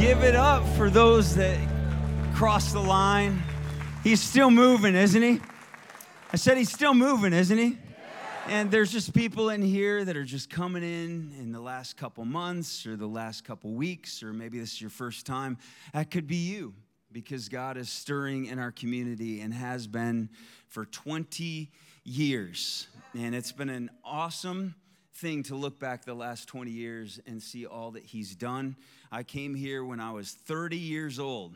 Give it up for those that cross the line. He's still moving, isn't he? I said he's still moving, isn't he? And there's just people in here that are just coming in in the last couple months or the last couple weeks, or maybe this is your first time. That could be you because God is stirring in our community and has been for 20 years. And it's been an awesome thing to look back the last 20 years and see all that He's done. I came here when I was 30 years old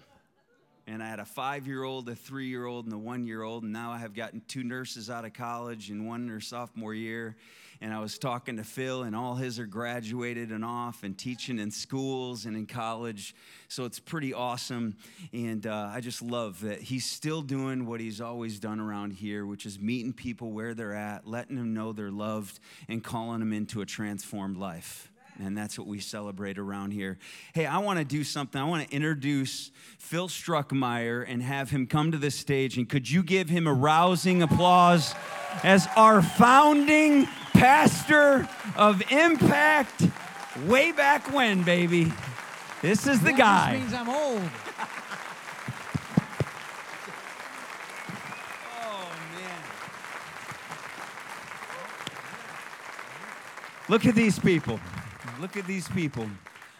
and I had a five year old, a three year old, and a one year old. And now I have gotten two nurses out of college and one in her sophomore year. And I was talking to Phil, and all his are graduated and off and teaching in schools and in college. So it's pretty awesome. And uh, I just love that he's still doing what he's always done around here, which is meeting people where they're at, letting them know they're loved, and calling them into a transformed life. And that's what we celebrate around here. Hey, I want to do something. I want to introduce Phil Struckmeyer and have him come to the stage. And could you give him a rousing applause as our founding pastor of Impact way back when, baby? This is the guy. Just means I'm old. Oh. Look at these people. Look at these people.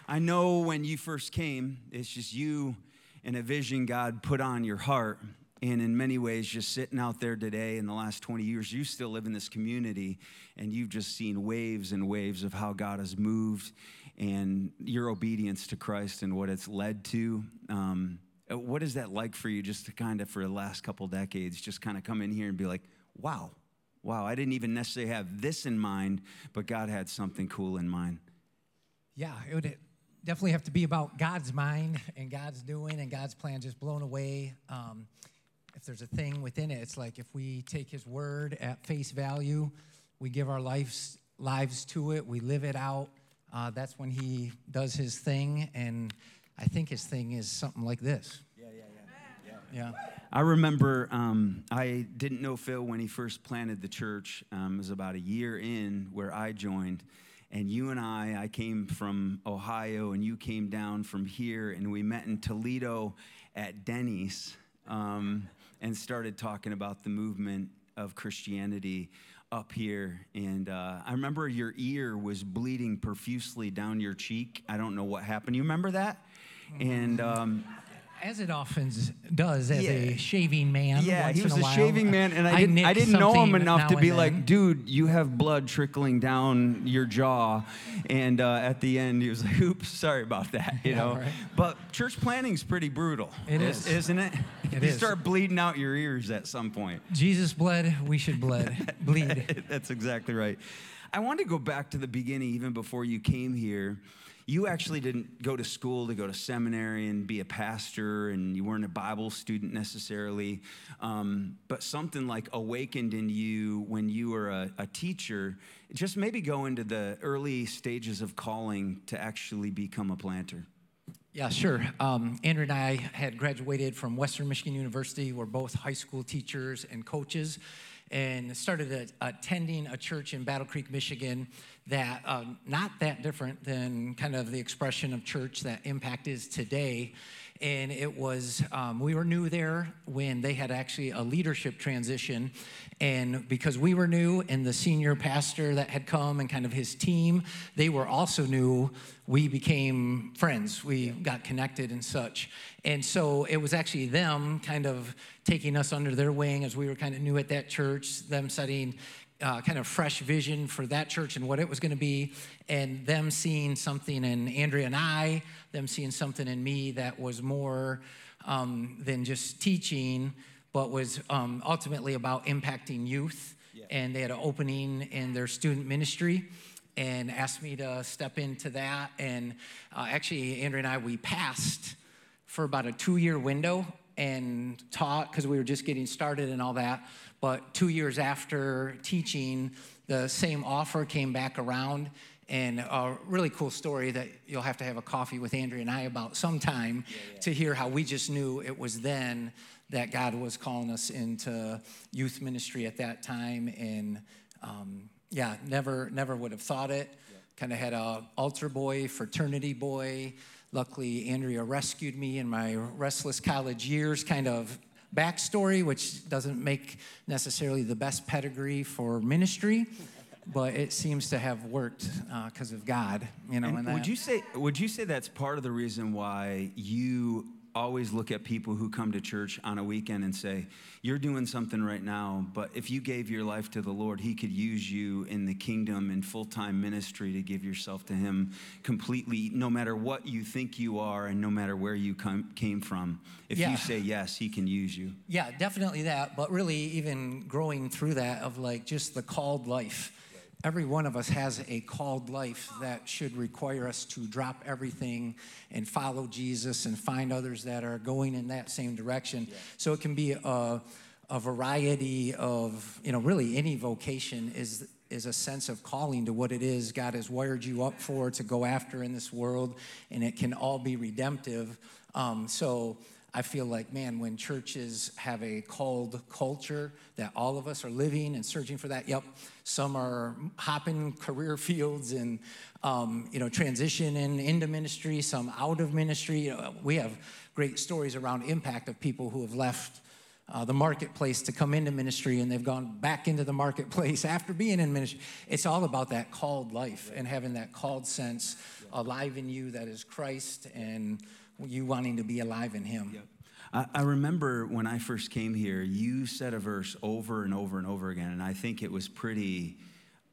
I know when you first came, it's just you and a vision God put on your heart. And in many ways, just sitting out there today in the last 20 years, you still live in this community and you've just seen waves and waves of how God has moved and your obedience to Christ and what it's led to. Um, what is that like for you just to kind of, for the last couple decades, just kind of come in here and be like, wow, wow, I didn't even necessarily have this in mind, but God had something cool in mind? Yeah, it would definitely have to be about God's mind and God's doing and God's plan just blown away. Um, if there's a thing within it, it's like if we take His word at face value, we give our lives lives to it, we live it out. Uh, that's when He does His thing, and I think His thing is something like this. Yeah, yeah, yeah. Yeah. I remember um, I didn't know Phil when he first planted the church. Um, it was about a year in where I joined. And you and I, I came from Ohio, and you came down from here, and we met in Toledo at Denny's um, and started talking about the movement of Christianity up here. And uh, I remember your ear was bleeding profusely down your cheek. I don't know what happened. You remember that? And um, As it often does as Yeah. a shaving man. Yeah, once he was a, a, shaving man, and I didn't, I didn't know him enough to be like, then. dude, you have blood trickling down your jaw. And uh, at the end, he was like, oops, sorry about that, you Yeah, know. right. But church planting's pretty brutal. It is- is. isn't it? It you is. start bleeding out your ears at some point. Jesus bled, we should bled, bleed. That's exactly right. I want to go back to the beginning, even before you came here. You actually didn't go to school to go to seminary and be a pastor, and you weren't a Bible student necessarily. Um, but something like awakened in you when you were a, a teacher. Just maybe go into the early stages of calling to actually become a planter. Yeah, sure. Um, Andrea and I had graduated from Western Michigan University. We're both high school teachers and coaches, and started a, attending a church in Battle Creek, Michigan, that um, not that different than kind of the expression of church that Impact is today. And it was, um, we were new there when they had actually a leadership transition. And because we were new and the senior pastor that had come and kind of his team, they were also new, we became friends. We got connected and such. And so it was actually them kind of taking us under their wing as we were kind of new at that church, them setting uh, kind of fresh vision for that church and what it was going to be, and them seeing something in Andrea and I, them seeing something in me that was more um, than just teaching, but was um, ultimately about impacting youth. And they had an opening in their student ministry and asked me to step into that. And uh, actually, Andrea and I, we passed for about a two year window and taught because we were just getting started and all that. But two years after teaching, the same offer came back around. And a really cool story that you'll have to have a coffee with Andrea and I about sometime to hear how we just knew it was then that God was calling us into youth ministry at that time. And um, yeah, never, never would have thought it. Kind of had a altar boy, fraternity boy, luckily, Andrea rescued me in my restless college years, kind of backstory, which doesn't make necessarily the best pedigree for ministry, but it seems to have worked uh, because of God. You know, And and would you say would you say that's part of the reason why you always look at people who come to church on a weekend and say, You're doing something right now, but if you gave your life to the Lord, He could use you in the kingdom in full time ministry to give yourself to Him completely, no matter what you think you are and no matter where you come, came from. If Yeah. you say yes, He can use you. Yeah, definitely that. But really, even growing through that of like just the called life. Every one of us has a called life that should require us to drop everything and follow Jesus and find others that are going in that same direction. So it can be a, a variety of, you know, really any vocation is is a sense of calling to what it is God has wired you up for to go after in this world, and it can all be redemptive. Um, so I feel like, man, when churches have a called culture that all of us are living and searching for that, yep, some are hopping career fields and, um, you know, transitioning into ministry, some out of ministry. Uh, we have great stories around impact of people who have left uh, the marketplace to come into ministry and they've gone back into the marketplace after being in ministry. It's all about that called life and having that called sense alive in you that is Christ and you wanting to be alive in Him. I, I remember when I first came here, you said a verse over and over and over again, and I think it was pretty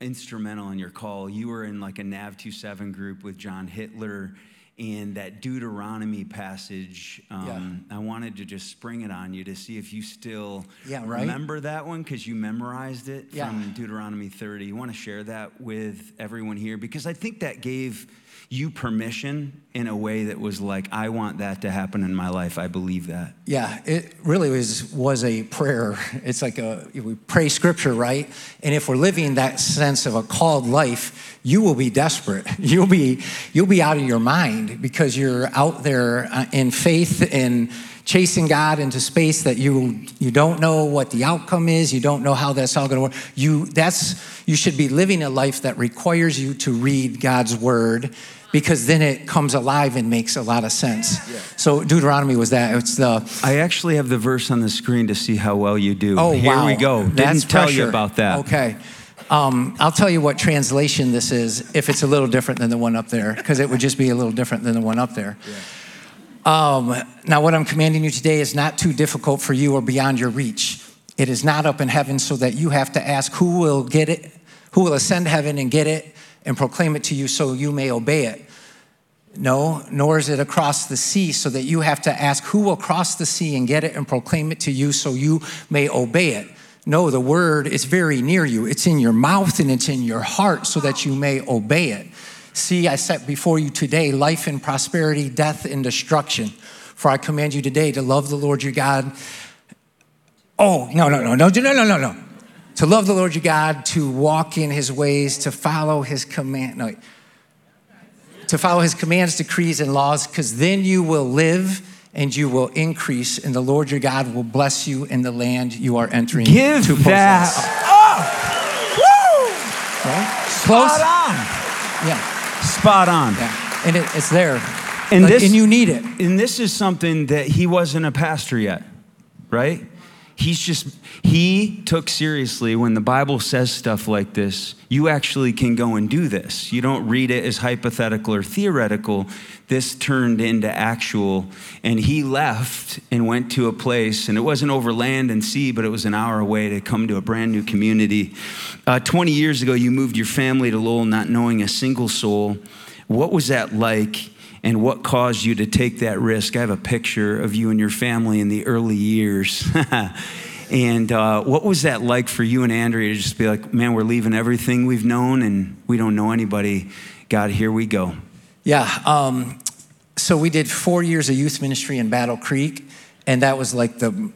instrumental in your call. You were in like a Nav 27 group with John Hitler, and that Deuteronomy passage, um, I wanted to just spring it on you to see if you still Yeah, right? remember that one because you memorized it Yeah. from Deuteronomy 30. You want to share that with everyone here because I think that gave you permission in a way that was like, I want that to happen in my life. I believe that. Yeah, it really was was a prayer. It's like a we pray scripture, right? And if we're living that sense of a called life, you will be desperate. You'll be you'll be out of your mind because you're out there uh, in faith and chasing God into space that you you don't know what the outcome is. You don't know how that's all going to work. You that's you should be living a life that requires you to read God's word because then it comes alive and makes a lot of sense. So Deuteronomy was that. It's the I actually have the verse on the screen to see how well you do. Oh, Here wow. we go. Didn't That's tell you about that. Okay. Um, I'll tell you what translation this is if it's a little different than the one up there, because it would just be a little different than the one up there. Um, now, what I'm commanding you today is not too difficult for you or beyond your reach. It is not up in heaven so that you have to ask who will get it, who will ascend heaven and get it and proclaim it to you so you may obey it. No, nor is it across the sea, so that you have to ask who will cross the sea and get it and proclaim it to you so you may obey it. No, the word is very near you. It's in your mouth and it's in your heart so that you may obey it. See, I set before you today life and prosperity, death and destruction. For I command you today to love the Lord your God. Oh, no, no, no, no, no, no, no, no. To love the Lord your God, to walk in his ways, to follow his command. No, to follow his commands, decrees, and laws, because then you will live and you will increase, and the Lord your God will bless you in the land you are entering Give to that. Oh, woo! Right? Close. Spot on. Yeah, Spot on. yeah. And it, it's there. And Like, this- and you need it. And this is something that he wasn't a pastor yet, right? He's just, he took seriously when the Bible says stuff like this, you actually can go and do this. You don't read it as hypothetical or theoretical. This turned into actual. And he left and went to a place, and it wasn't over land and sea, but it was an hour away to come to a brand new community. Uh, 20 years ago, you moved your family to Lowell not knowing a single soul. What was that like? And what caused you to take that risk. I have a picture of you and your family in the early years. and uh, what was that like for you and Andrea to just be like, man, we're leaving everything we've known and we don't know anybody. God, here we go. Yeah. Um, so we did four years of youth ministry in Battle Creek, and that was like the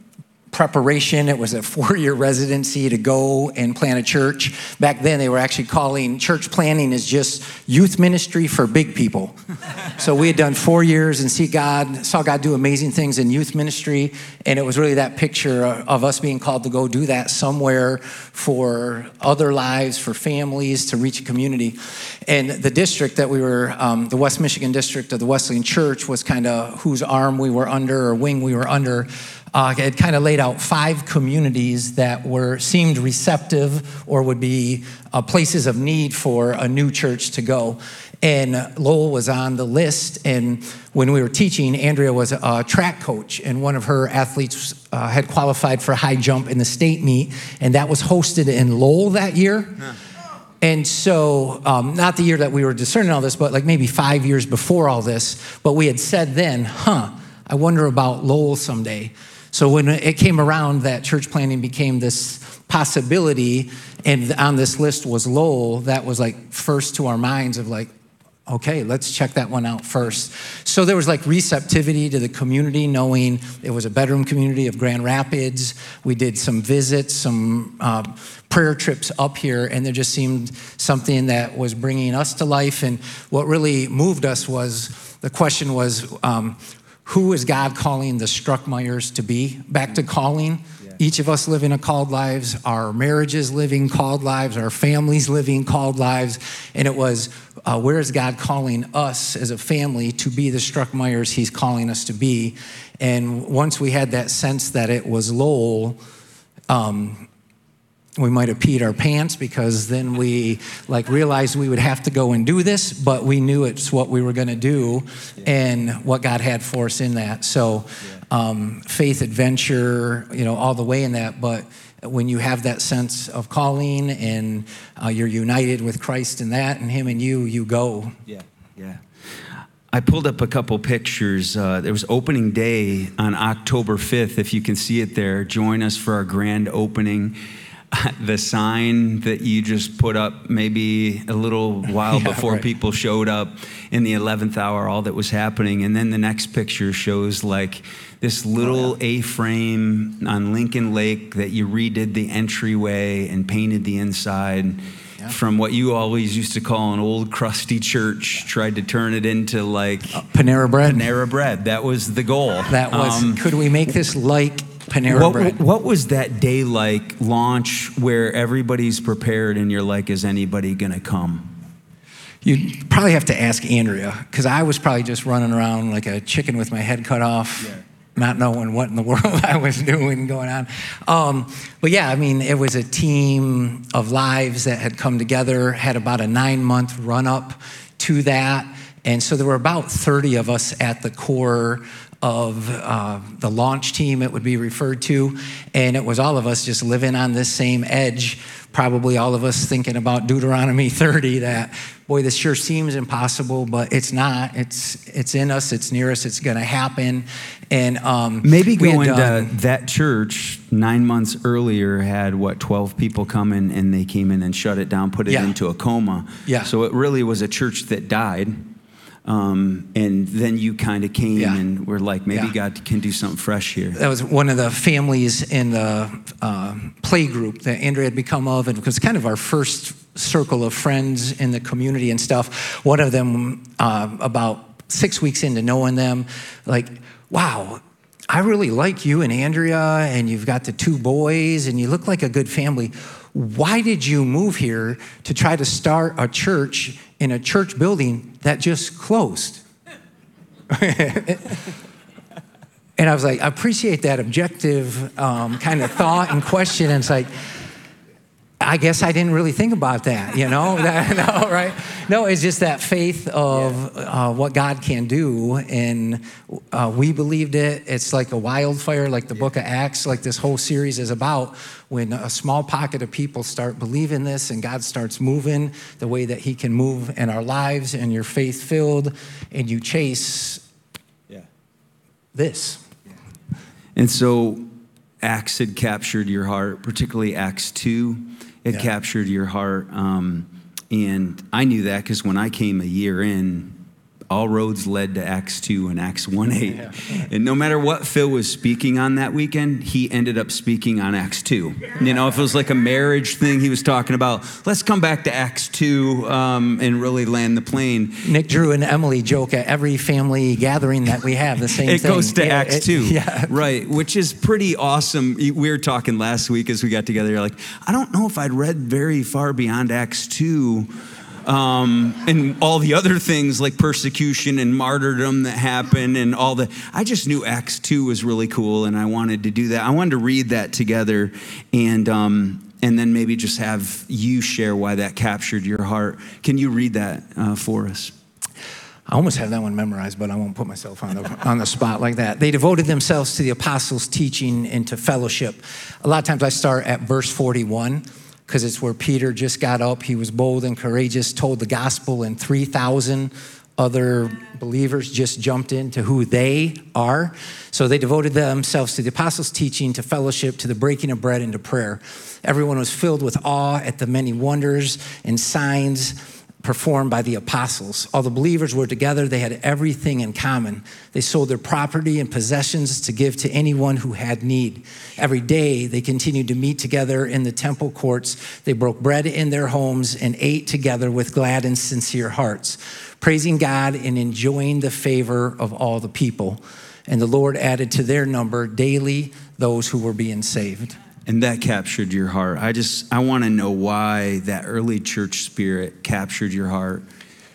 preparation. It was a four year residency to go and plant a church. Back then, they were actually calling church planting is just youth ministry for big people. so we had done four years and see God, saw God do amazing things in youth ministry. And it was really that picture of us being called to go do that somewhere for other lives, for families, to reach a community. And the district that we were, um, the West Michigan district of the Wesleyan Church, was kind of whose arm we were under or wing we were under uh, had kind of laid out five communities that were seemed receptive or would be uh, places of need for a new church to go. And Lowell was on the list. And when we were teaching, Andrea was a track coach, and one of her athletes uh, had qualified for high jump in the state meet, and that was hosted in Lowell that year. And so, um, not the year that we were discerning all this, but like maybe five years before all this. But we had said then, huh, I wonder about Lowell someday. So when it came around that church planting became this possibility, and on this list was Lowell, that was like first to our minds of like, okay, let's check that one out first. So there was like receptivity to the community, knowing it was a bedroom community of Grand Rapids. We did some visits, some uh, prayer trips up here, and there just seemed something that was bringing us to life. And what really moved us was the question was, um, who is God calling the Struckmeyers to be? Back to calling. Yeah. Each of us living a called lives, our marriages living called lives, our families living called lives. And it was, uh, where is God calling us as a family to be the Struckmeyers He's calling us to be? And once we had that sense that it was Lowell, um, we might have peed our pants because then we like realized we would have to go and do this but we knew it's what we were going to do yeah. and what god had for us in that so um, faith adventure you know all the way in that but when you have that sense of calling and uh, you're united with christ in that and him and you you go yeah yeah I pulled up a couple pictures. Uh, there was opening day on October 5th. If you can see it there, join us for our grand opening. the sign that you just put up maybe a little while yeah, before right. people showed up in the 11th hour, all that was happening. And then the next picture shows like this little oh, yeah. A frame on Lincoln Lake that you redid the entryway and painted the inside. Yeah. From what you always used to call an old crusty church, tried to turn it into like uh, Panera bread. Panera bread. That was the goal. That was. Um, could we make this like Panera what, Bread. What was that day like launch where everybody's prepared and you're like, is anybody going to come? You probably have to ask Andrea because I was probably just running around like a chicken with my head cut off. Yeah. Not knowing what in the world I was doing going on. Um, but yeah, I mean, it was a team of lives that had come together, had about a nine month run up to that. And so there were about 30 of us at the core of uh, the launch team, it would be referred to. And it was all of us just living on this same edge, probably all of us thinking about Deuteronomy 30 that, boy, this sure seems impossible, but it's not. It's, it's in us, it's near us, it's going to happen. And um, maybe going to that church nine months earlier had what 12 people come in and they came in and shut it down, put it yeah. into a coma. Yeah. So it really was a church that died. Um, and then you kind of came yeah. and were like, maybe yeah. God can do something fresh here. That was one of the families in the uh, play group that Andrea had become of, and it was kind of our first circle of friends in the community and stuff. One of them, uh, about six weeks into knowing them, like, wow, I really like you and Andrea, and you've got the two boys, and you look like a good family. Why did you move here to try to start a church in a church building that just closed. and I was like, I appreciate that objective um, kind of thought and question. And it's like, I guess I didn't really think about that, you know? no, right? No, it's just that faith of yeah. uh, what God can do. And uh, we believed it. It's like a wildfire, like the yeah. book of Acts, like this whole series is about. When a small pocket of people start believing this and God starts moving the way that He can move in our lives, and you're faith filled, and you chase yeah. this. Yeah. And so Acts had captured your heart, particularly Acts 2 it yeah. captured your heart. Um, and I knew that because when I came a year in, all roads led to Acts 2 and Acts 1 8. And no matter what Phil was speaking on that weekend, he ended up speaking on Acts 2. You know, if it was like a marriage thing he was talking about, let's come back to Acts 2 um, and really land the plane. Nick, Drew, and Emily joke at every family gathering that we have the same thing. it thing. goes to Yeah, Acts it- 2. Yeah. Right, which is pretty awesome. We were talking last week as we got together. You're like, I don't know if I'd read very far beyond Acts 2 um, and all the other things like persecution and martyrdom that happen and all the. I just knew Acts 2 was really cool and I wanted to do that. I wanted to read that together and. Um, and then maybe just have you share why that captured your heart. Can you read that uh, for us? I almost have that one memorized, but I won't put myself on the, on the spot like that. They devoted themselves to the apostles' teaching and to fellowship. A lot of times I start at verse 41 because it's where Peter just got up. He was bold and courageous, told the gospel, and 3,000 other believers just jumped into who they are. So they devoted themselves to the apostles' teaching, to fellowship, to the breaking of bread, and to prayer. Everyone was filled with awe at the many wonders and signs performed by the apostles. All the believers were together. They had everything in common. They sold their property and possessions to give to anyone who had need. Every day, they continued to meet together in the temple courts. They broke bread in their homes and ate together with glad and sincere hearts, praising God and enjoying the favor of all the people. And the Lord added to their number daily those who were being saved. And that captured your heart. I just I want to know why that early church spirit captured your heart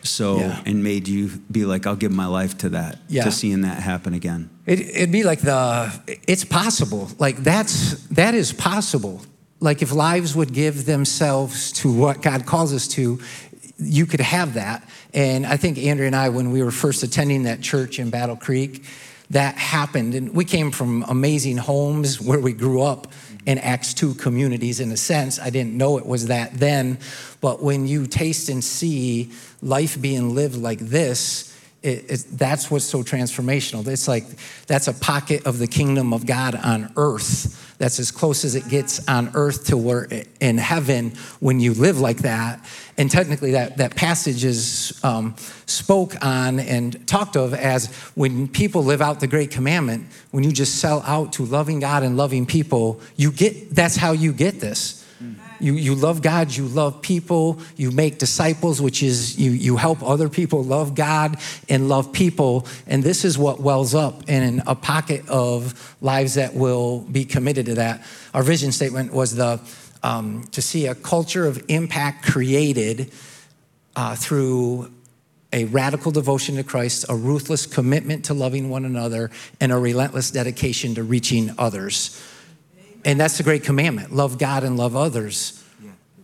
so Yeah. and made you be like I'll give my life to that Yeah. to seeing that happen again. It, it'd be like the, it's possible. Like that's, that is possible. Like if lives would give themselves to what God calls us to, you could have that. And I think Andrea and I, when we were first attending that church in Battle Creek, that happened. And we came from amazing homes where we grew up in Acts 2 communities in a sense. I didn't know it was that then. But when you taste and see life being lived like this, it, it, that's what's so transformational. It's like that's a pocket of the kingdom of God on earth. That's as close as it gets on earth to where in heaven when you live like that. And technically, that, that passage is um, spoke on and talked of as when people live out the great commandment, when you just sell out to loving God and loving people, you get that's how you get this. You, you love God, you love people, you make disciples, which is you, you help other people love God and love people. And this is what wells up in a pocket of lives that will be committed to that. Our vision statement was the um, to see a culture of impact created uh, through a radical devotion to Christ, a ruthless commitment to loving one another, and a relentless dedication to reaching others. And that's the great commandment love God and love others.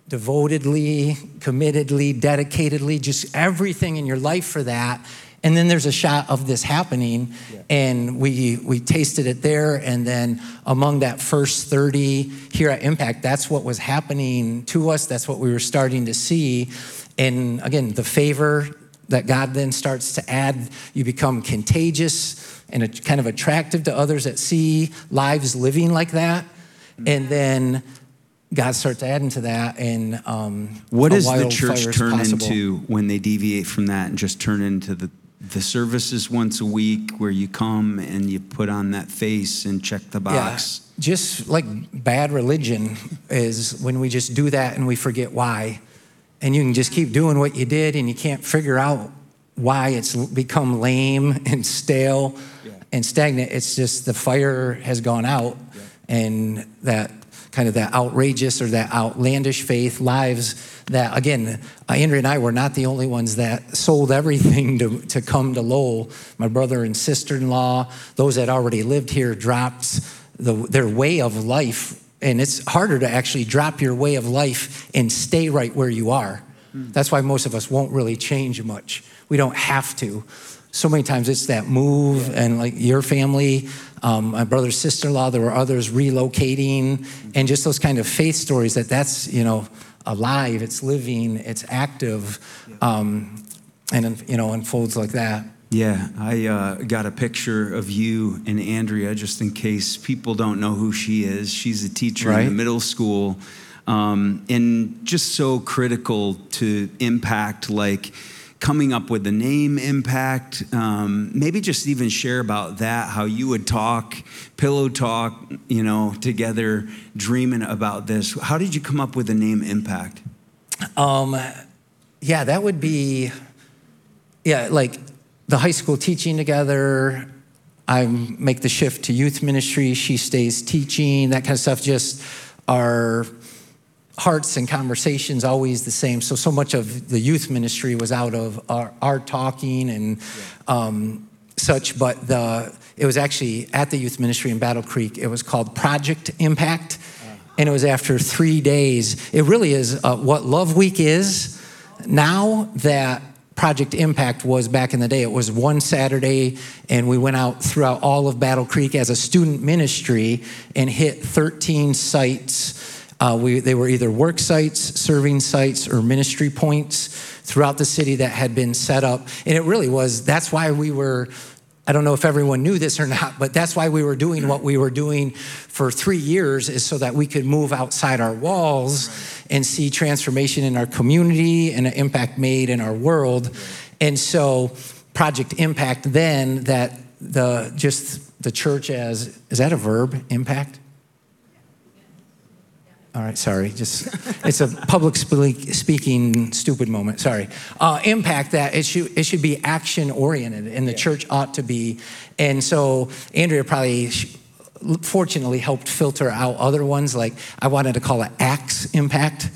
Devotedly, committedly, dedicatedly, just everything in your life for that. And then there's a shot of this happening, and we we tasted it there. And then among that first 30 here at Impact, that's what was happening to us. That's what we were starting to see. And again, the favor that God then starts to add, you become contagious and kind of attractive to others that see lives living like that. And then God starts adding to that, and um, What does the church turn possible. into when they deviate from that and just turn into the the services once a week where you come and you put on that face and check the box? Yeah, just like bad religion is when we just do that and we forget why. And you can just keep doing what you did and you can't figure out why it's become lame and stale and stagnant. It's just the fire has gone out and that kind of that outrageous or that outlandish faith lives that again uh, andrea and i were not the only ones that sold everything to, to come to lowell. My brother and sister-in-law those that already lived here dropped the, their way of life. And it's harder to actually drop your way of life and stay right where you are. That's why most of us won't really change much. We don't have to. So many times it's that move and like your family um, my brother's sister-in-law there were others relocating and just those kind of faith stories that that's you know alive it's living it's active um, and you know unfolds like that Yeah, I uh, got a picture of you and Andrea just in case people don't know who she is. She's a teacher in Right. the middle school um, and just so critical to impact like coming up with the name impact. Um, maybe just even share about that, how you would talk, pillow talk, you know, together, dreaming about this. How did you come up with the name impact? Um, yeah, that would be, yeah, like the high school teaching together. I make the shift to youth ministry. She stays teaching, that kind of stuff. Just our hearts and conversations always the same. So, so much of the youth ministry was out of our, our talking and um, such, but the, it was actually at the youth ministry in Battle Creek. It was called Project Impact. And it was after three days. It really is uh, what Love Week is now that Project Impact was back in the day. It was one Saturday, and we went out throughout all of Battle Creek as a student ministry and hit 13 sites. Uh, we, they were either work sites, serving sites, or ministry points throughout the city that had been set up. And it really was, that's why we were I don't know if everyone knew this or not, but that's why we were doing what we were doing for three years, is so that we could move outside our walls and see transformation in our community and an impact made in our world. And so, Project Impact, then that the just the church as is that a verb? Impact. All right, sorry. Just it's a public speak, speaking stupid moment. Sorry. Uh, impact that it should it should be action oriented, and the yeah. church ought to be. And so Andrea probably fortunately helped filter out other ones. Like I wanted to call it Acts Impact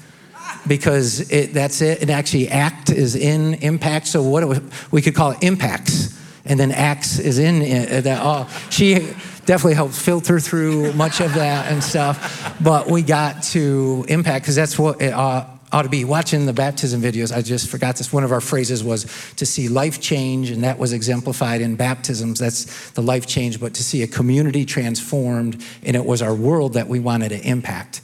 because it, that's it. And actually, ACT is in impact. So what we could call it impacts, and then acts is in uh, that. Oh, she definitely helped filter through much of that and stuff. But we got to impact because that's what it uh, ought to be. Watching the baptism videos, I just forgot this. One of our phrases was to see life change, and that was exemplified in baptisms. That's the life change, but to see a community transformed, and it was our world that we wanted to impact.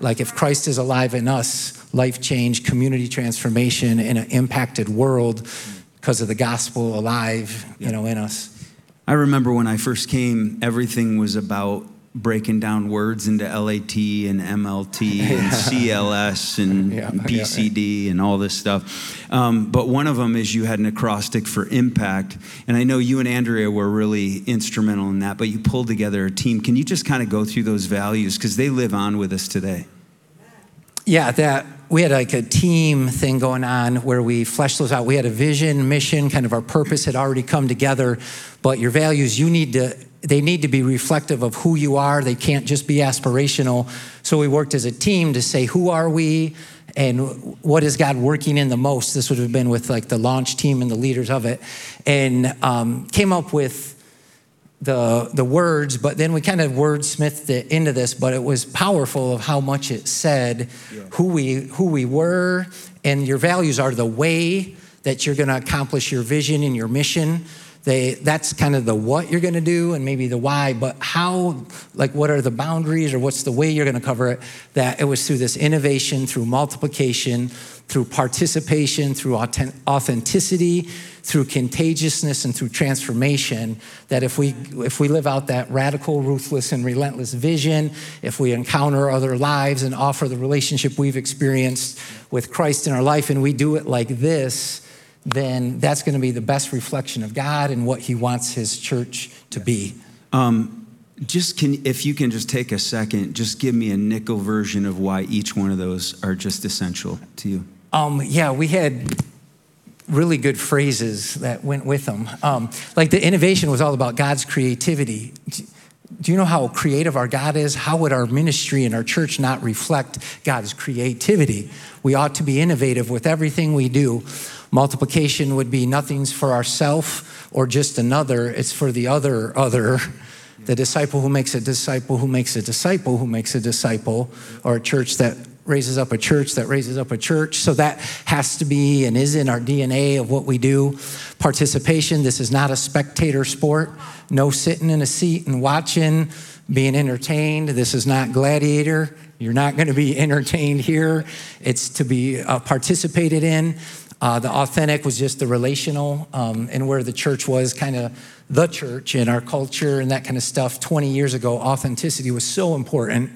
Like if Christ is alive in us, life change, community transformation in an impacted world because of the gospel alive, you know, in us. I remember when I first came, everything was about breaking down words into LAT and MLT and CLS and yeah, BCD yeah. and all this stuff. Um, but one of them is you had an acrostic for impact. And I know you and Andrea were really instrumental in that, but you pulled together a team. Can you just kind of go through those values? Because they live on with us today. Yeah, that we had like a team thing going on where we fleshed those out. We had a vision, mission, kind of our purpose had already come together, but your values, you need to, they need to be reflective of who you are. They can't just be aspirational. So we worked as a team to say, who are we? And what is God working in the most? This would have been with like the launch team and the leaders of it. And um, came up with the, the words, but then we kind of wordsmithed it into this, but it was powerful of how much it said yeah. who, we, who we were, and your values are the way that you're going to accomplish your vision and your mission. They, that's kind of the what you're going to do and maybe the why, but how, like, what are the boundaries or what's the way you're going to cover it? That it was through this innovation, through multiplication, through participation, through authenticity, through contagiousness and through transformation that if we if we live out that radical ruthless and relentless vision if we encounter other lives and offer the relationship we've experienced with christ in our life and we do it like this then that's going to be the best reflection of god and what he wants his church to be um, just can if you can just take a second just give me a nickel version of why each one of those are just essential to you um, yeah we had really good phrases that went with them. Um, like the innovation was all about God's creativity. Do you know how creative our God is? How would our ministry and our church not reflect God's creativity? We ought to be innovative with everything we do. Multiplication would be nothing's for ourself or just another, it's for the other other. The disciple who makes a disciple who makes a disciple who makes a disciple, or a church that raises up a church that raises up a church. So that has to be and is in our DNA of what we do. Participation, this is not a spectator sport. No sitting in a seat and watching, being entertained. This is not gladiator. You're not going to be entertained here. It's to be uh, participated in. Uh, the authentic was just the relational, um, and where the church was kind of the church in our culture and that kind of stuff 20 years ago, authenticity was so important.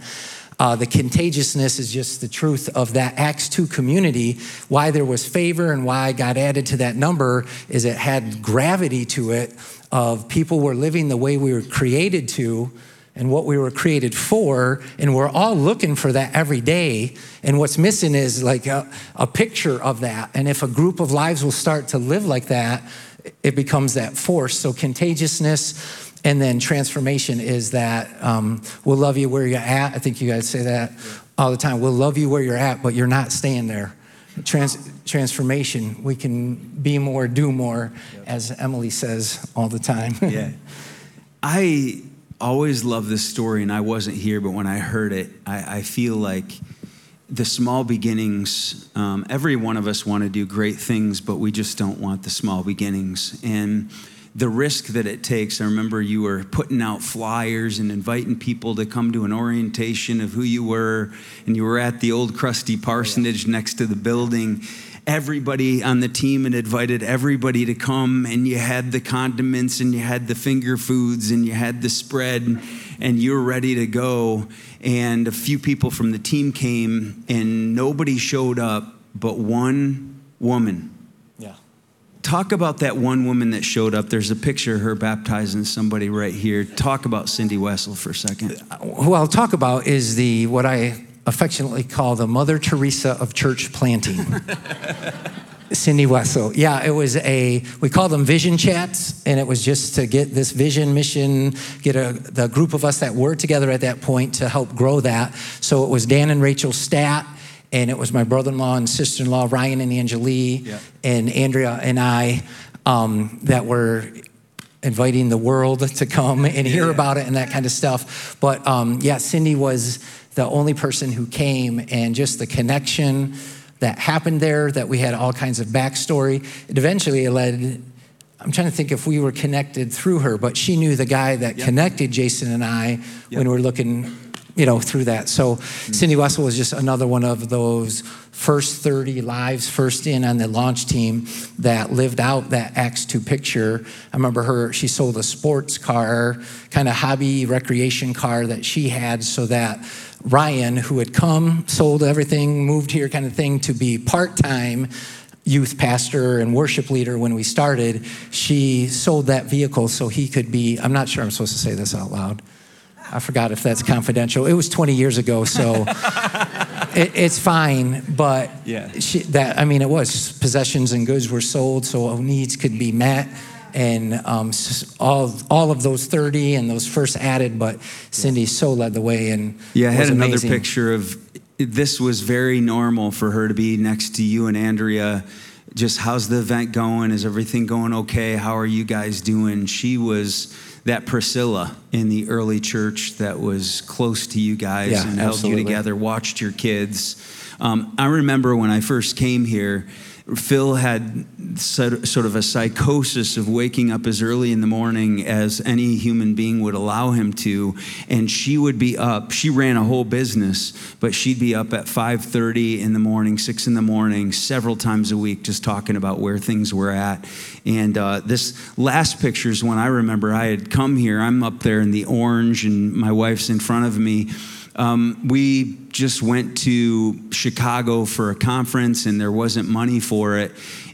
Uh, the contagiousness is just the truth of that Acts 2 community. Why there was favor and why God added to that number is it had gravity to it of people were living the way we were created to and what we were created for, and we're all looking for that every day. And what's missing is like a, a picture of that. And if a group of lives will start to live like that, it becomes that force. So contagiousness and then transformation is that um, we'll love you where you're at. I think you guys say that all the time. We'll love you where you're at, but you're not staying there. Trans- transformation, we can be more, do more, as Emily says all the time. yeah. I always love this story, and I wasn't here, but when I heard it, I, I feel like the small beginnings, um, every one of us want to do great things, but we just don't want the small beginnings. And the risk that it takes. I remember you were putting out flyers and inviting people to come to an orientation of who you were, and you were at the old crusty parsonage next to the building. Everybody on the team had invited everybody to come, and you had the condiments, and you had the finger foods, and you had the spread, and you were ready to go. And a few people from the team came, and nobody showed up but one woman Talk about that one woman that showed up. There's a picture of her baptizing somebody right here. Talk about Cindy Wessel for a second. Who I'll talk about is the what I affectionately call the Mother Teresa of church planting. Cindy Wessel. Yeah, it was a, we called them vision chats, and it was just to get this vision, mission, get a, the group of us that were together at that point to help grow that. So it was Dan and Rachel Stat, and it was my brother-in-law and sister-in-law Ryan and Angelie yep. and Andrea and I um, that were inviting the world to come and hear yeah. about it and that kind of stuff. But um, yeah, Cindy was the only person who came, and just the connection that happened there. That we had all kinds of backstory. It eventually led. I'm trying to think if we were connected through her, but she knew the guy that yep. connected Jason and I yep. when we were looking you know, through that. So mm-hmm. Cindy Wessel was just another one of those first 30 lives, first in on the launch team that lived out that Acts 2 picture. I remember her, she sold a sports car, kind of hobby recreation car that she had so that Ryan, who had come, sold everything, moved here kind of thing to be part time youth pastor and worship leader when we started, she sold that vehicle so he could be, I'm not sure I'm supposed to say this out loud. I forgot if that's confidential. It was 20 years ago, so it, it's fine. But yeah. She, that I mean, it was possessions and goods were sold, so needs could be met, and um, all all of those 30 and those first added. But Cindy so led the way, and yeah, I had another picture of this was very normal for her to be next to you and Andrea. Just how's the event going? Is everything going okay? How are you guys doing? She was that Priscilla in the early church that was close to you guys yeah, and held you together, watched your kids. Um, I remember when I first came here, Phil had sort of a psychosis of waking up as early in the morning as any human being would allow him to and she would be up. She ran a whole business but she'd be up at 5.30 in the morning 6 in the morning several times a week just talking about where things were at. And uh, this last picture is when i remember. I had come here i'm up there in the orange and my wife's in front of me um, we just went to Chicago for a conference and there wasn't money for it.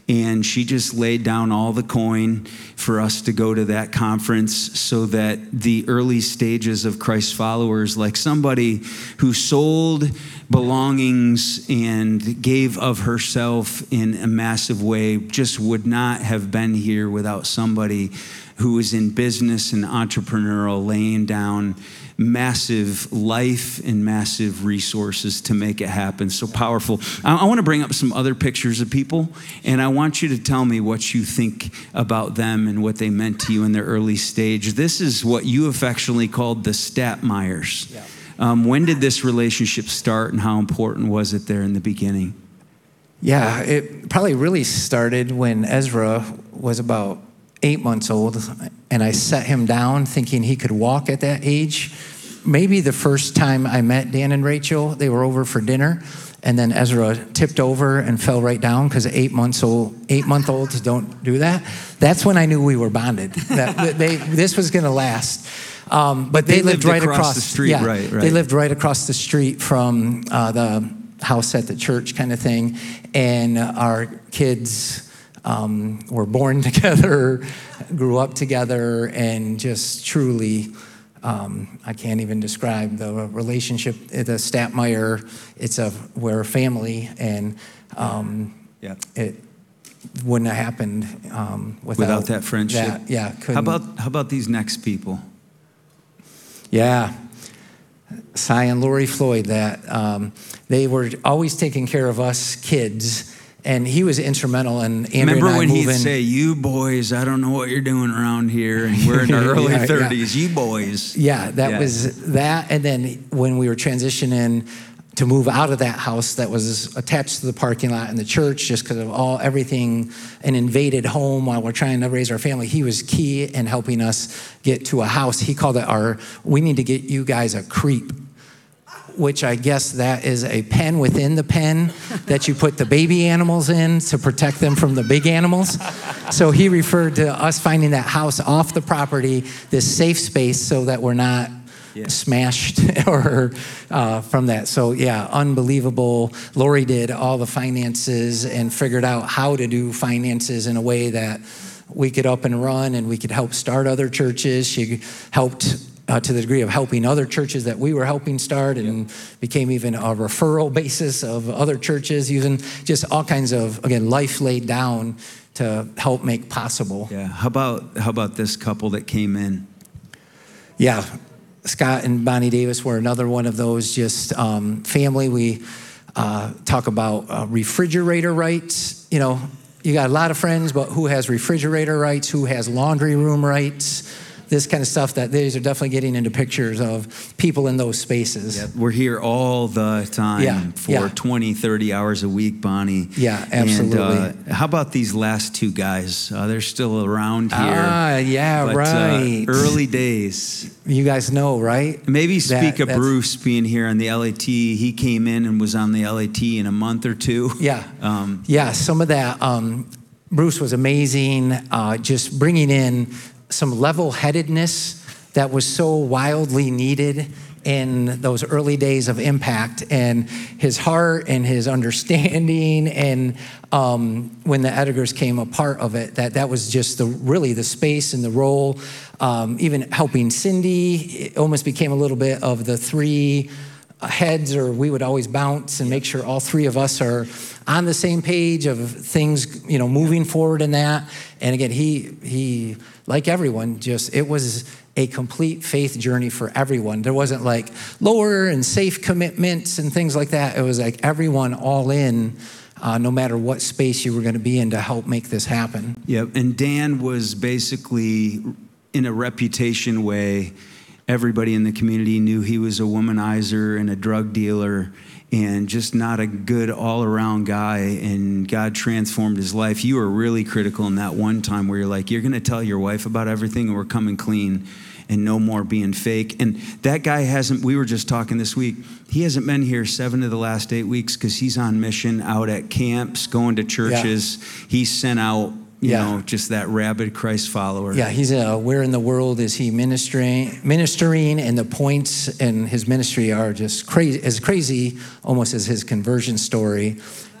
And she just laid down all the coin for us to go to that conference so that the early stages of Christ followers, like somebody who sold belongings and gave of herself in a massive way, just would not have been here without somebody who was in business and entrepreneurial laying down massive life and massive resources to make it happen. So powerful. I, I want to bring up some other pictures of people, and I want you to tell me what you think about them and what they meant to you in their early stage. This is what you affectionately called the Statmeyers. Yeah. Um, when did this relationship start, and how important was it there in the beginning? Yeah, it probably really started when Ezra was about eight months old, and I set him down thinking he could walk at that age. Maybe the first time I met Dan and Rachel, they were over for dinner, and then Ezra tipped over and fell right down because eight months old, eight month olds don't do that. That's when I knew we were bonded. That they, this was going to last. Um, but they they, lived, lived right across across, the street, Yeah, right, They lived right across the street from uh, the house at the church, kind of thing. And our kids um, were born together, grew up together, and just truly. Um, I can't even describe the relationship. The Statmeyer, it's a we're a family, and um, Yeah. it wouldn't have happened um, without, Without that friendship. that- yeah, How couldn't- about how about these next people? Yeah. Cy and Lori Floyd, that um, they were always taking care of us kids, and he was instrumental in Andrew Remember and when moving. he'd say, "You boys, I don't know what you're doing around here," and we're in our early Yeah, yeah. 30s. You boys. yeah, that Yeah. was that, and then when we were transitioning to move out of that house that was attached to the parking lot in the church, just because of all everything, an invaded home while we're trying to raise our family, he was key in helping us get to a house. He called it our. We need to get you guys a creep which I guess that is a pen within the pen that you put the baby animals in to protect them from the big animals. So he referred to us finding that house off the property, this safe space, so that we're not Yeah. smashed or uh, from that. So yeah, unbelievable. Lori did all the finances and figured out how to do finances in a way that we could up and run and we could help start other churches. She helped uh, to the degree of helping other churches that we were helping start and became even a referral basis of other churches, using just all kinds of, again, life laid down to help make possible. Yeah. How about how about this couple that came in? Yeah, Scott and Bonnie Davis were another one of those just um, family. We uh, talk about uh, refrigerator rights. You know, you got a lot of friends, but who has refrigerator rights? Who has laundry room rights? This kind of stuff that these are definitely getting into pictures of people in those spaces. Yep. We're here all the time Yeah, for yeah. 20, 30 hours a week, Bonnie. Yeah, And, absolutely. uh, how about these last two guys? Uh, they're still around here. Ah, yeah, but, uh, right. early days. You guys know, right? Maybe That- speak of Bruce being here on the LAT. He came in and was on the LAT in a month or two. Yeah. Um, yeah, some of that. Um, Bruce was amazing, uh, just bringing in some level headedness that was so wildly needed in those early days of impact. And his heart and his understanding and um, when the editors came a part of it that that was just the really the space and the role. Um, even helping cindy almost became a little bit of the three heads or we would always bounce and make sure all three of us are on the same page of things you know moving forward in that. And again he he like everyone just it was a complete faith journey for everyone. There wasn't like lower and safe commitments and things like that. It was like everyone all in uh, no matter what space you were going to be in to help make this happen. Yeah, and Dan was basically, in a reputation way, everybody in the community knew he was a womanizer and a drug dealer and just not a good all around guy. And God transformed his life. You were really critical in that one time where you're like, you're going to tell your wife about everything and we're coming clean and no more being fake. And that guy hasn't, we were just talking this week, he hasn't been here seven of the last eight weeks because he's on mission out at camps, going to churches. He's sent out, you Yeah. know, just that rabid Christ follower. Yeah, he's a where in the world is he ministering? Ministering, and the points in his ministry are just crazy, as crazy almost as his conversion story.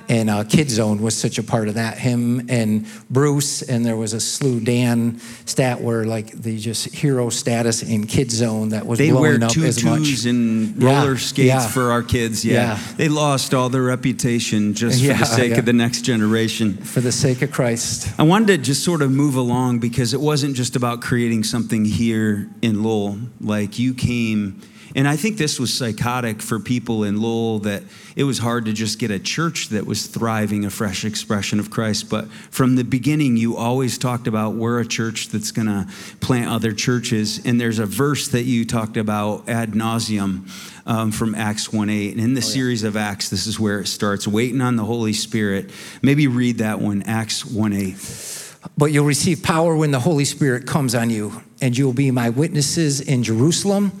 And uh, Kid Zone was such a part of that. Him and Bruce, and there was a slew Dan stat where like the just hero status in Kid Zone that was They blowing up as much. tutus and Yeah, roller skates yeah. for our kids. Yeah. Yeah. They lost all their reputation just for Yeah, the sake yeah. of the next generation. For the sake of Christ. I wanted to just sort of move along because it wasn't just about creating something here in Lowell. Like you came, and I think this was psychotic for people in Lowell that it was hard to just get a church that was thriving, a fresh expression of Christ. But from the beginning, you always talked about we're a church that's going to plant other churches. And there's a verse that you talked about ad nauseum um, from Acts 1 8. And in the series of Acts, this is where it starts waiting on the Holy Spirit. Maybe read that one, Acts 1 8. But you'll receive power when the Holy Spirit comes on you, and you will be my witnesses in Jerusalem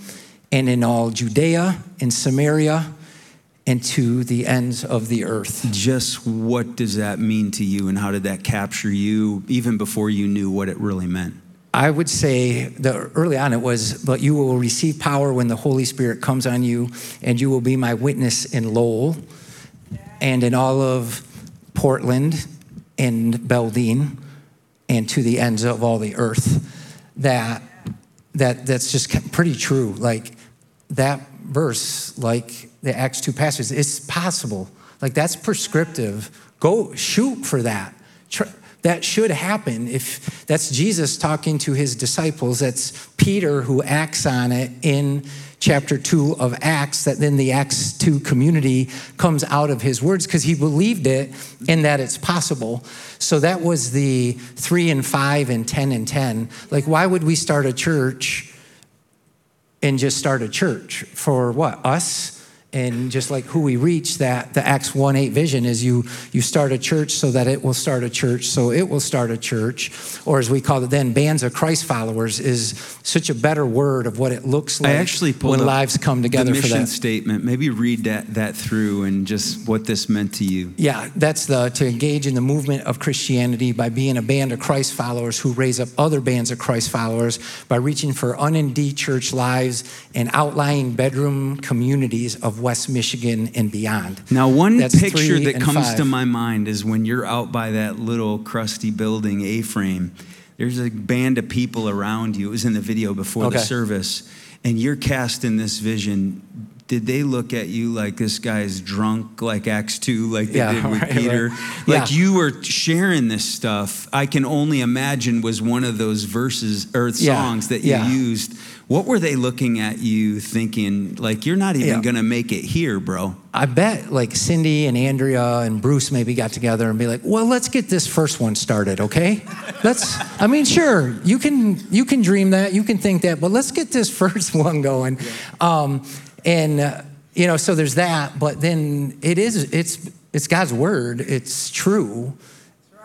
and in all Judea and Samaria and to the ends of the earth. Just what does that mean to you, and how did that capture you even before you knew what it really meant? I would say the early on it was, but you will receive power when the Holy Spirit comes on you, and you will be my witness in Lowell and in all of Portland and Belding and to the ends of all the earth. That that that's just pretty true. Like that verse, like the Acts 2 passage, it's possible. Like that's prescriptive. Go shoot for that. that should happen if that's Jesus talking to his disciples. That's Peter who acts on it in chapter 2 of Acts, that then the Acts 2 community comes out of his words because he believed it and that it's possible. So that was the 3 and 5 and 10 and 10. Like, why would we start a church and just start a church? For what? Us? And just like who we reach that the acts 1-8 vision is you you start a church so that it will start a church so it will start a church. Or as we call it then bands of christ followers is such a better word of what it looks like I actually when lives come together the mission for that. statement. Maybe read that that through and just what this meant to you. Yeah that's the to engage in the movement of christianity by being a band of christ followers who raise up other bands of christ followers by reaching for unindie church lives and outlying bedroom communities of West Michigan and beyond. Now, one That's picture that comes five. to my mind is when you're out by that little crusty building, A frame. There's a band of people around you. It was in the video before okay. the service. And you're cast in this vision. Did they look at you like this guy's drunk, like Acts 2, like they yeah, did with right, Peter? Right. Like yeah. you were sharing this stuff. I can only imagine was one of those verses or songs yeah. that you used what were they looking at you thinking, like, you're not even yeah. gonna make it here, bro? I bet like Cindy and Andrea and Bruce maybe got together and be like, well, let's get this first one started, okay? Let's, I mean, sure, you can you can dream that, you can think that, but let's get this first one going. Yeah. Um, and uh, you know, so there's that, but then it is it's it's God's word, it's true.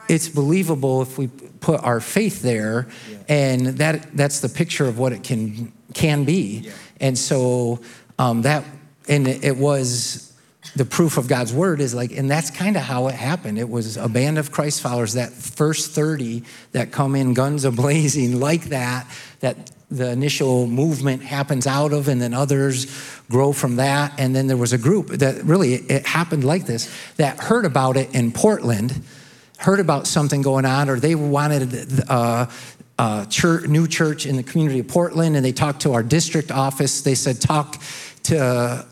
It's believable if we put our faith there and that that's the picture of what it can can be. Yeah. And so um, that and it was the proof of God's word is like, and that's kind of how it happened. It was a band of Christ followers, that first 30 that come in guns a blazing like that, that the initial movement happens out of, and then others grow from that. And then there was a group that really, it happened like this, that heard about it in Portland, heard about something going on, or they wanted uh, uh, church, new church in the community of Portland, and they talked to our district office. They said, talk to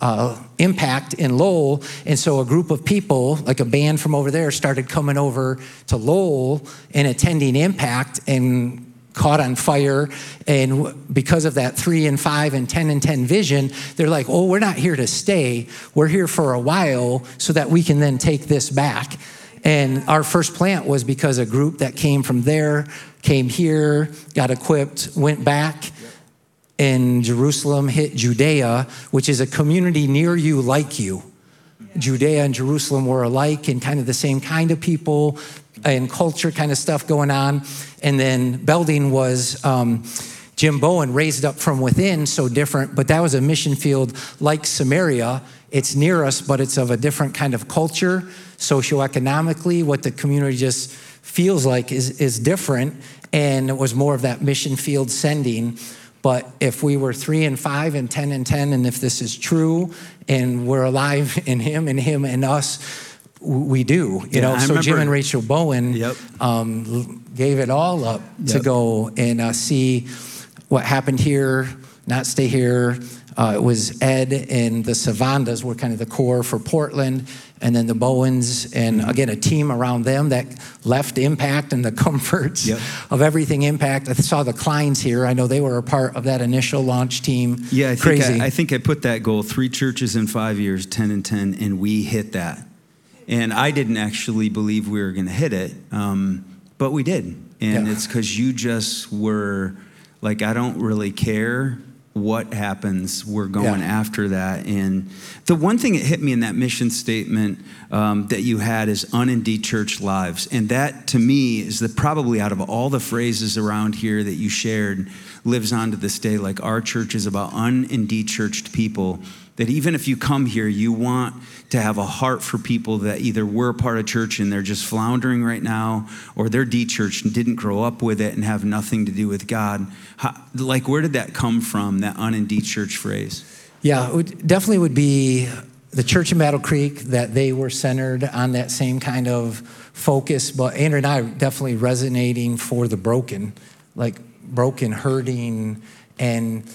uh, Impact in Lowell. And so a group of people, like a band from over there, started coming over to Lowell and attending Impact and caught on fire. And because of that three and five and 10 and 10 vision, they're like, oh, we're not here to stay. We're here for a while so that we can then take this back. And our first plant was because a group that came from there came here, got equipped, went back in Jerusalem, hit Judea, which is a community near you like you. Judea and Jerusalem were alike and kind of the same kind of people and culture kind of stuff going on. And then Belding was um, Jim Bowen raised up from within, so different, but that was a mission field like Samaria. It's near us, but it's of a different kind of culture, socioeconomically, what the community just feels like is, is different. And it was more of that mission field sending. But if we were three and five and 10 and 10, and if this is true and we're alive in Him and Him and us, we do. You yeah, know, I so remember, Jim and Rachel Bowen yep. um, gave it all up yep. to go and uh, see what happened here, not stay here. Uh, it was Ed and the Savandas were kind of the core for Portland and then the Bowens, and mm-hmm. again, a team around them that left Impact and the comforts yep. of everything Impact. I saw the Kleins here. I know they were a part of that initial launch team. Yeah, I think I, I, think I put that goal three churches in five years, 10 and 10, and we hit that. And I didn't actually believe we were going to hit it, um, but we did. And yeah. it's because you just were like, I don't really care what happens. We're going yeah. after that. And the one thing that hit me in that mission statement um, that you had is unindie church lives. And that to me is the probably out of all the phrases around here that you shared lives on to this day. Like our church is about unindie churched people That even if you come here, you want to have a heart for people that either were part of church and they're just floundering right now, or they're de church and didn't grow up with it and have nothing to do with God. How, like, where did that come from, that un and de church phrase? Yeah, it definitely would be the church in Battle Creek that they were centered on that same kind of focus. But Andrea and I definitely resonating for the broken, like broken, hurting, and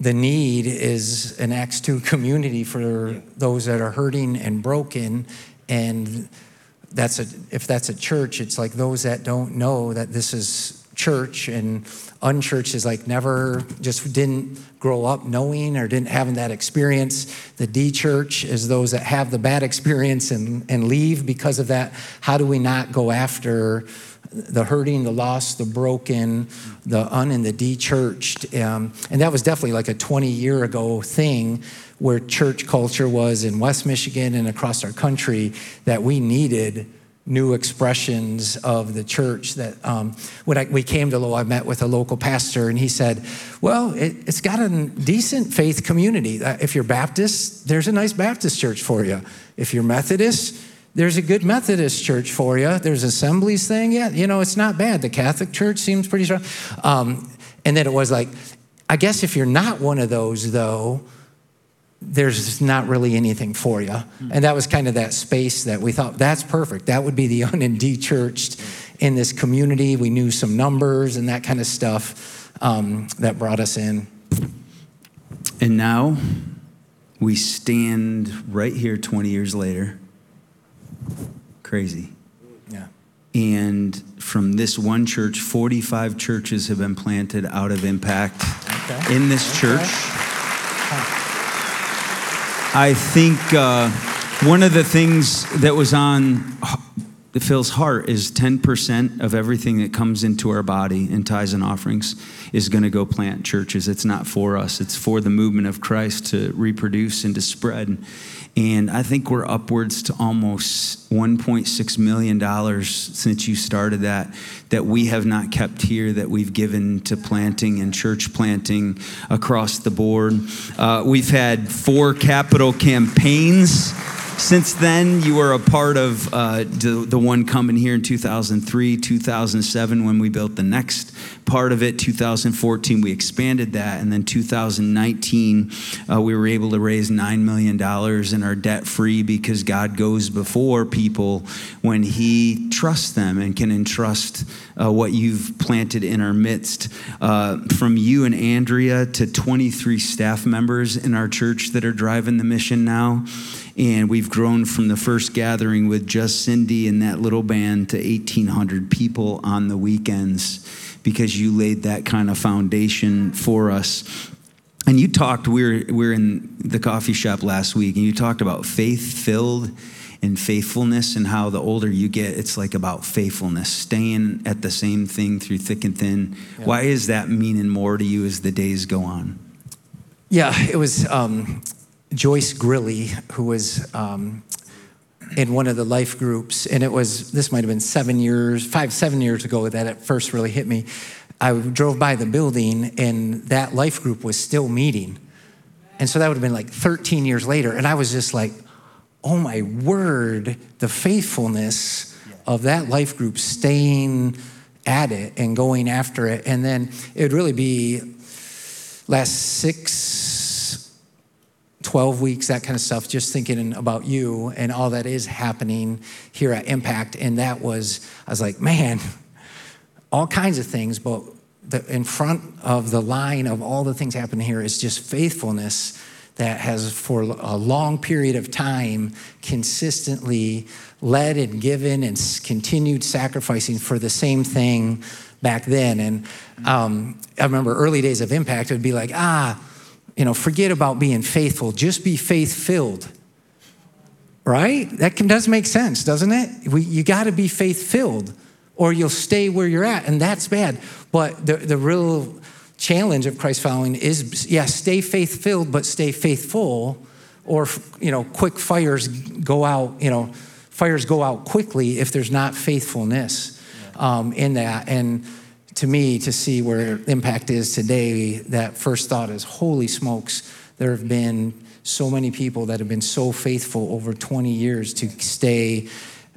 the need is an Acts 2 community for those that are hurting and broken. And that's a, if that's a church, it's like those that don't know that this is church and unchurched is like never just didn't grow up knowing or didn't having that experience. The D church is those that have the bad experience and, and leave because of that. How do we not go after the hurting, the lost, the broken, the un and the de-churched. Um, and that was definitely like a 20 year ago thing where church culture was in West Michigan and across our country that we needed new expressions of the church that um, when I, we came to Lowell, I met with a local pastor and he said, well, it, has got a decent faith community. Uh, if you're Baptist, there's a nice Baptist church for you. If you're Methodist, there's a good Methodist church for you. There's assemblies thing. Yeah, you know, it's not bad. The Catholic Church seems pretty strong. Um, and then it was like, I guess if you're not one of those, though, there's not really anything for you. And that was kind of that space that we thought that's perfect. That would be the un and de-churched in this community. We knew some numbers and that kind of stuff um, that brought us in. And now we stand right here 20 years later Crazy. Yeah. And from this one church, 45 churches have been planted out of impact okay. in this okay. church. I think uh, one of the things that was on Phil's heart is 10% of everything that comes into our body in tithes and offerings is going to go plant churches. It's not for us, it's for the movement of Christ to reproduce and to spread. And I think we're upwards to almost $1.6 million since you started that, that we have not kept here, that we've given to planting and church planting across the board. Uh, we've had four capital campaigns since then, you were a part of uh, the, the one coming here in 2003, 2007, when we built the next part of it. 2014, we expanded that. And then 2019, uh, we were able to raise $9 million and are debt free because God goes before people when He trusts them and can entrust uh, what you've planted in our midst. Uh, from you and Andrea to 23 staff members in our church that are driving the mission now. And we've grown from the first gathering with just Cindy and that little band to 1,800 people on the weekends because you laid that kind of foundation for us. And you talked, we were, we were in the coffee shop last week, and you talked about faith filled and faithfulness and how the older you get, it's like about faithfulness, staying at the same thing through thick and thin. Yeah. Why is that meaning more to you as the days go on? Yeah, it was um, Joyce Grilly, who was um, in one of the life groups, and it was this might have been seven years, five, seven years ago that it first really hit me. I drove by the building, and that life group was still meeting. And so that would have been like 13 years later. And I was just like, oh my word, the faithfulness of that life group staying at it and going after it. And then it would really be last six, 12 weeks, that kind of stuff, just thinking about you and all that is happening here at Impact. And that was, I was like, man, all kinds of things, but the, in front of the line of all the things happening here is just faithfulness that has, for a long period of time, consistently led and given and continued sacrificing for the same thing back then. And um, I remember early days of Impact, it would be like, ah, you know, forget about being faithful, just be faith filled. Right? That can, does make sense, doesn't it? We, you got to be faith filled or you'll stay where you're at, and that's bad. But the, the real challenge of Christ following is yeah, stay faith filled, but stay faithful, or, you know, quick fires go out, you know, fires go out quickly if there's not faithfulness um, in that. And to me to see where impact is today, that first thought is holy smokes, there have been so many people that have been so faithful over 20 years to stay,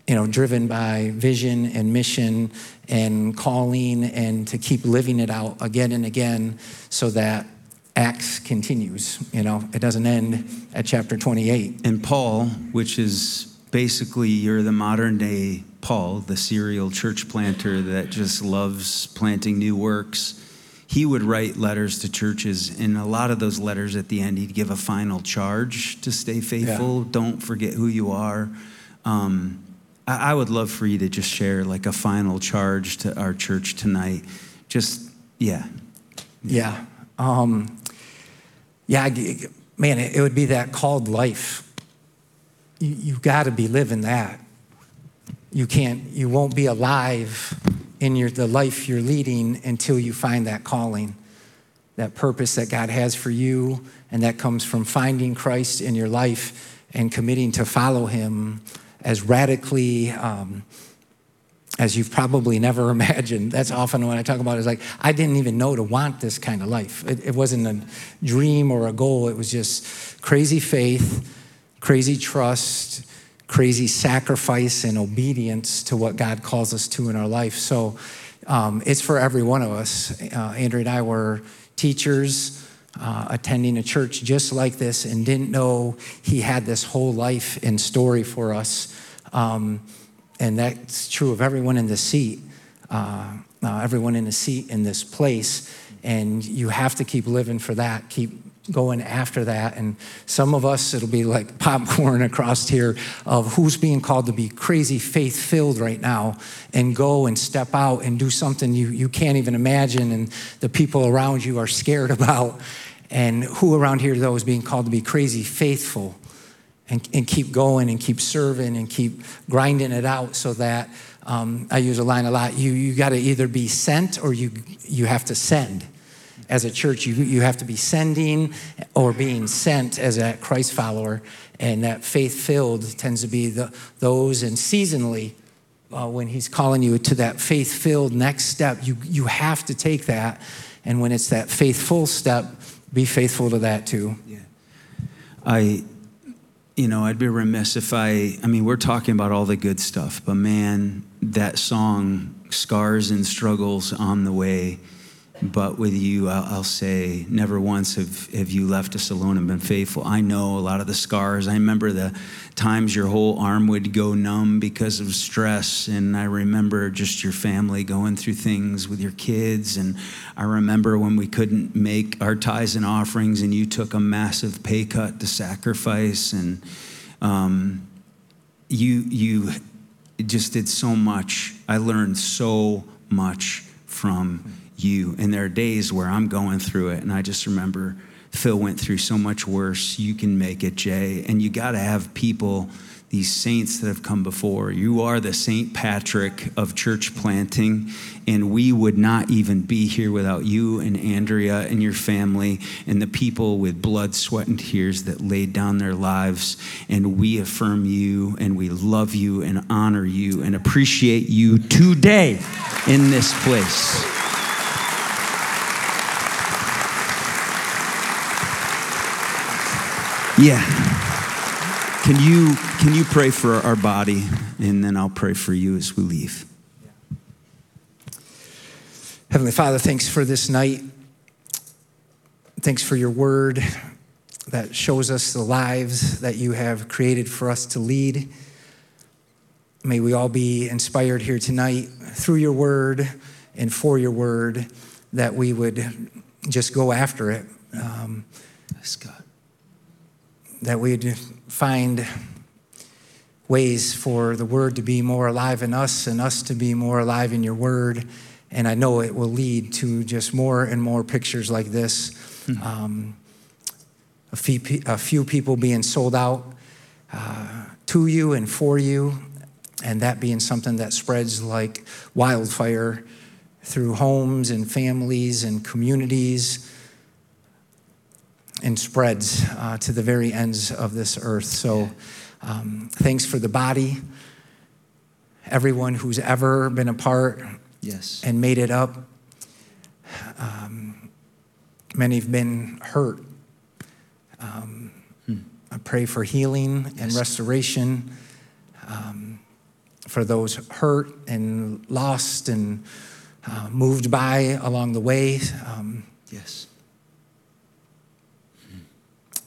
you know, driven by vision and mission and calling and to keep living it out again and again so that Acts continues. You know, it doesn't end at chapter 28. And Paul, which is basically you're the modern day Paul, the serial church planter that just loves planting new works. He would write letters to churches, and a lot of those letters at the end, he'd give a final charge to stay faithful. Yeah. Don't forget who you are. Um, I, I would love for you to just share like a final charge to our church tonight. Just, yeah. Yeah. Um, yeah, man, it would be that called life. You, you've got to be living that. You can't, you won't be alive in your, the life you're leading until you find that calling, that purpose that God has for you, and that comes from finding Christ in your life and committing to follow Him as radically um, as you've probably never imagined. That's often when I talk about it, it's like, I didn't even know to want this kind of life. It, it wasn't a dream or a goal, it was just crazy faith, crazy trust, crazy sacrifice and obedience to what God calls us to in our life. So um, it's for every one of us. Uh, Andrea and I were teachers. Uh, attending a church just like this and didn't know he had this whole life and story for us. Um, and that's true of everyone in the seat, uh, uh, everyone in the seat in this place. And you have to keep living for that, keep going after that. And some of us, it'll be like popcorn across here of who's being called to be crazy faith filled right now and go and step out and do something you, you can't even imagine and the people around you are scared about. And who around here, though, is being called to be crazy faithful and, and keep going and keep serving and keep grinding it out so that um, I use a line a lot. You, you got to either be sent or you, you have to send. As a church, you, you have to be sending or being sent as a Christ follower. And that faith filled tends to be the, those, and seasonally, uh, when he's calling you to that faith filled next step, you, you have to take that. And when it's that faithful step, be faithful to that too. Yeah. I you know, I'd be remiss if I, I mean, we're talking about all the good stuff, but man, that song, Scars and Struggles on the Way, but with you, I'll, say, never once have, have you left us alone and been faithful. I know a lot of the scars. I remember the times your whole arm would go numb because of stress. And I remember just your family going through things with your kids. And I remember when we couldn't make our tithes and offerings, and you took a massive pay cut to sacrifice. And um, you, you just did so much. I learned so much from you. And there are days where I'm going through it, and I just remember Phil went through so much worse. You can make it, Jay. And you got to have people, these saints that have come before. You are the St. Patrick of church planting, and we would not even be here without you and Andrea and your family and the people with blood, sweat, and tears that laid down their lives. And we affirm you, and we love you, and honor you, and appreciate you today in this place. Yeah. Can you can you pray for our body and then I'll pray for you as we leave. Heavenly Father, thanks for this night. Thanks for your word that shows us the lives that you have created for us to lead. May we all be inspired here tonight through your word and for your word that we would just go after it. Um, yes, God that we'd find ways for the word to be more alive in us and us to be more alive in your word. And I know it will lead to just more and more pictures like this. Mm-hmm. Um, a, few, a few people being sold out uh, to you and for you, and that being something that spreads like wildfire through homes and families and communities and spreads uh, to the very ends of this earth. So, um, thanks for the body, everyone who's ever been a part yes. and made it up. Um, many have been hurt. Um, I pray for healing and restoration um, for those hurt and lost and uh, moved by along the way. Um, Yes.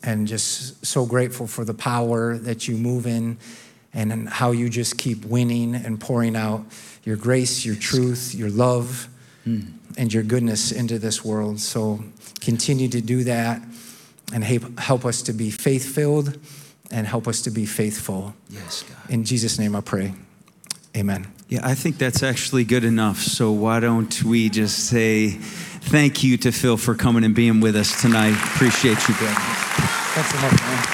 And just so grateful for the power that you move in and how you just keep winning and pouring out your grace, your truth, your love, hmm. and your goodness into this world. So continue to do that and help, help us to be faith filled and help us to be faithful. Yes, God. In Jesus' name I pray. Amen. Yeah, I think that's actually good enough. So why don't we just say thank you to Phil for coming and being with us tonight? Appreciate you, brother. Thanks so much, man.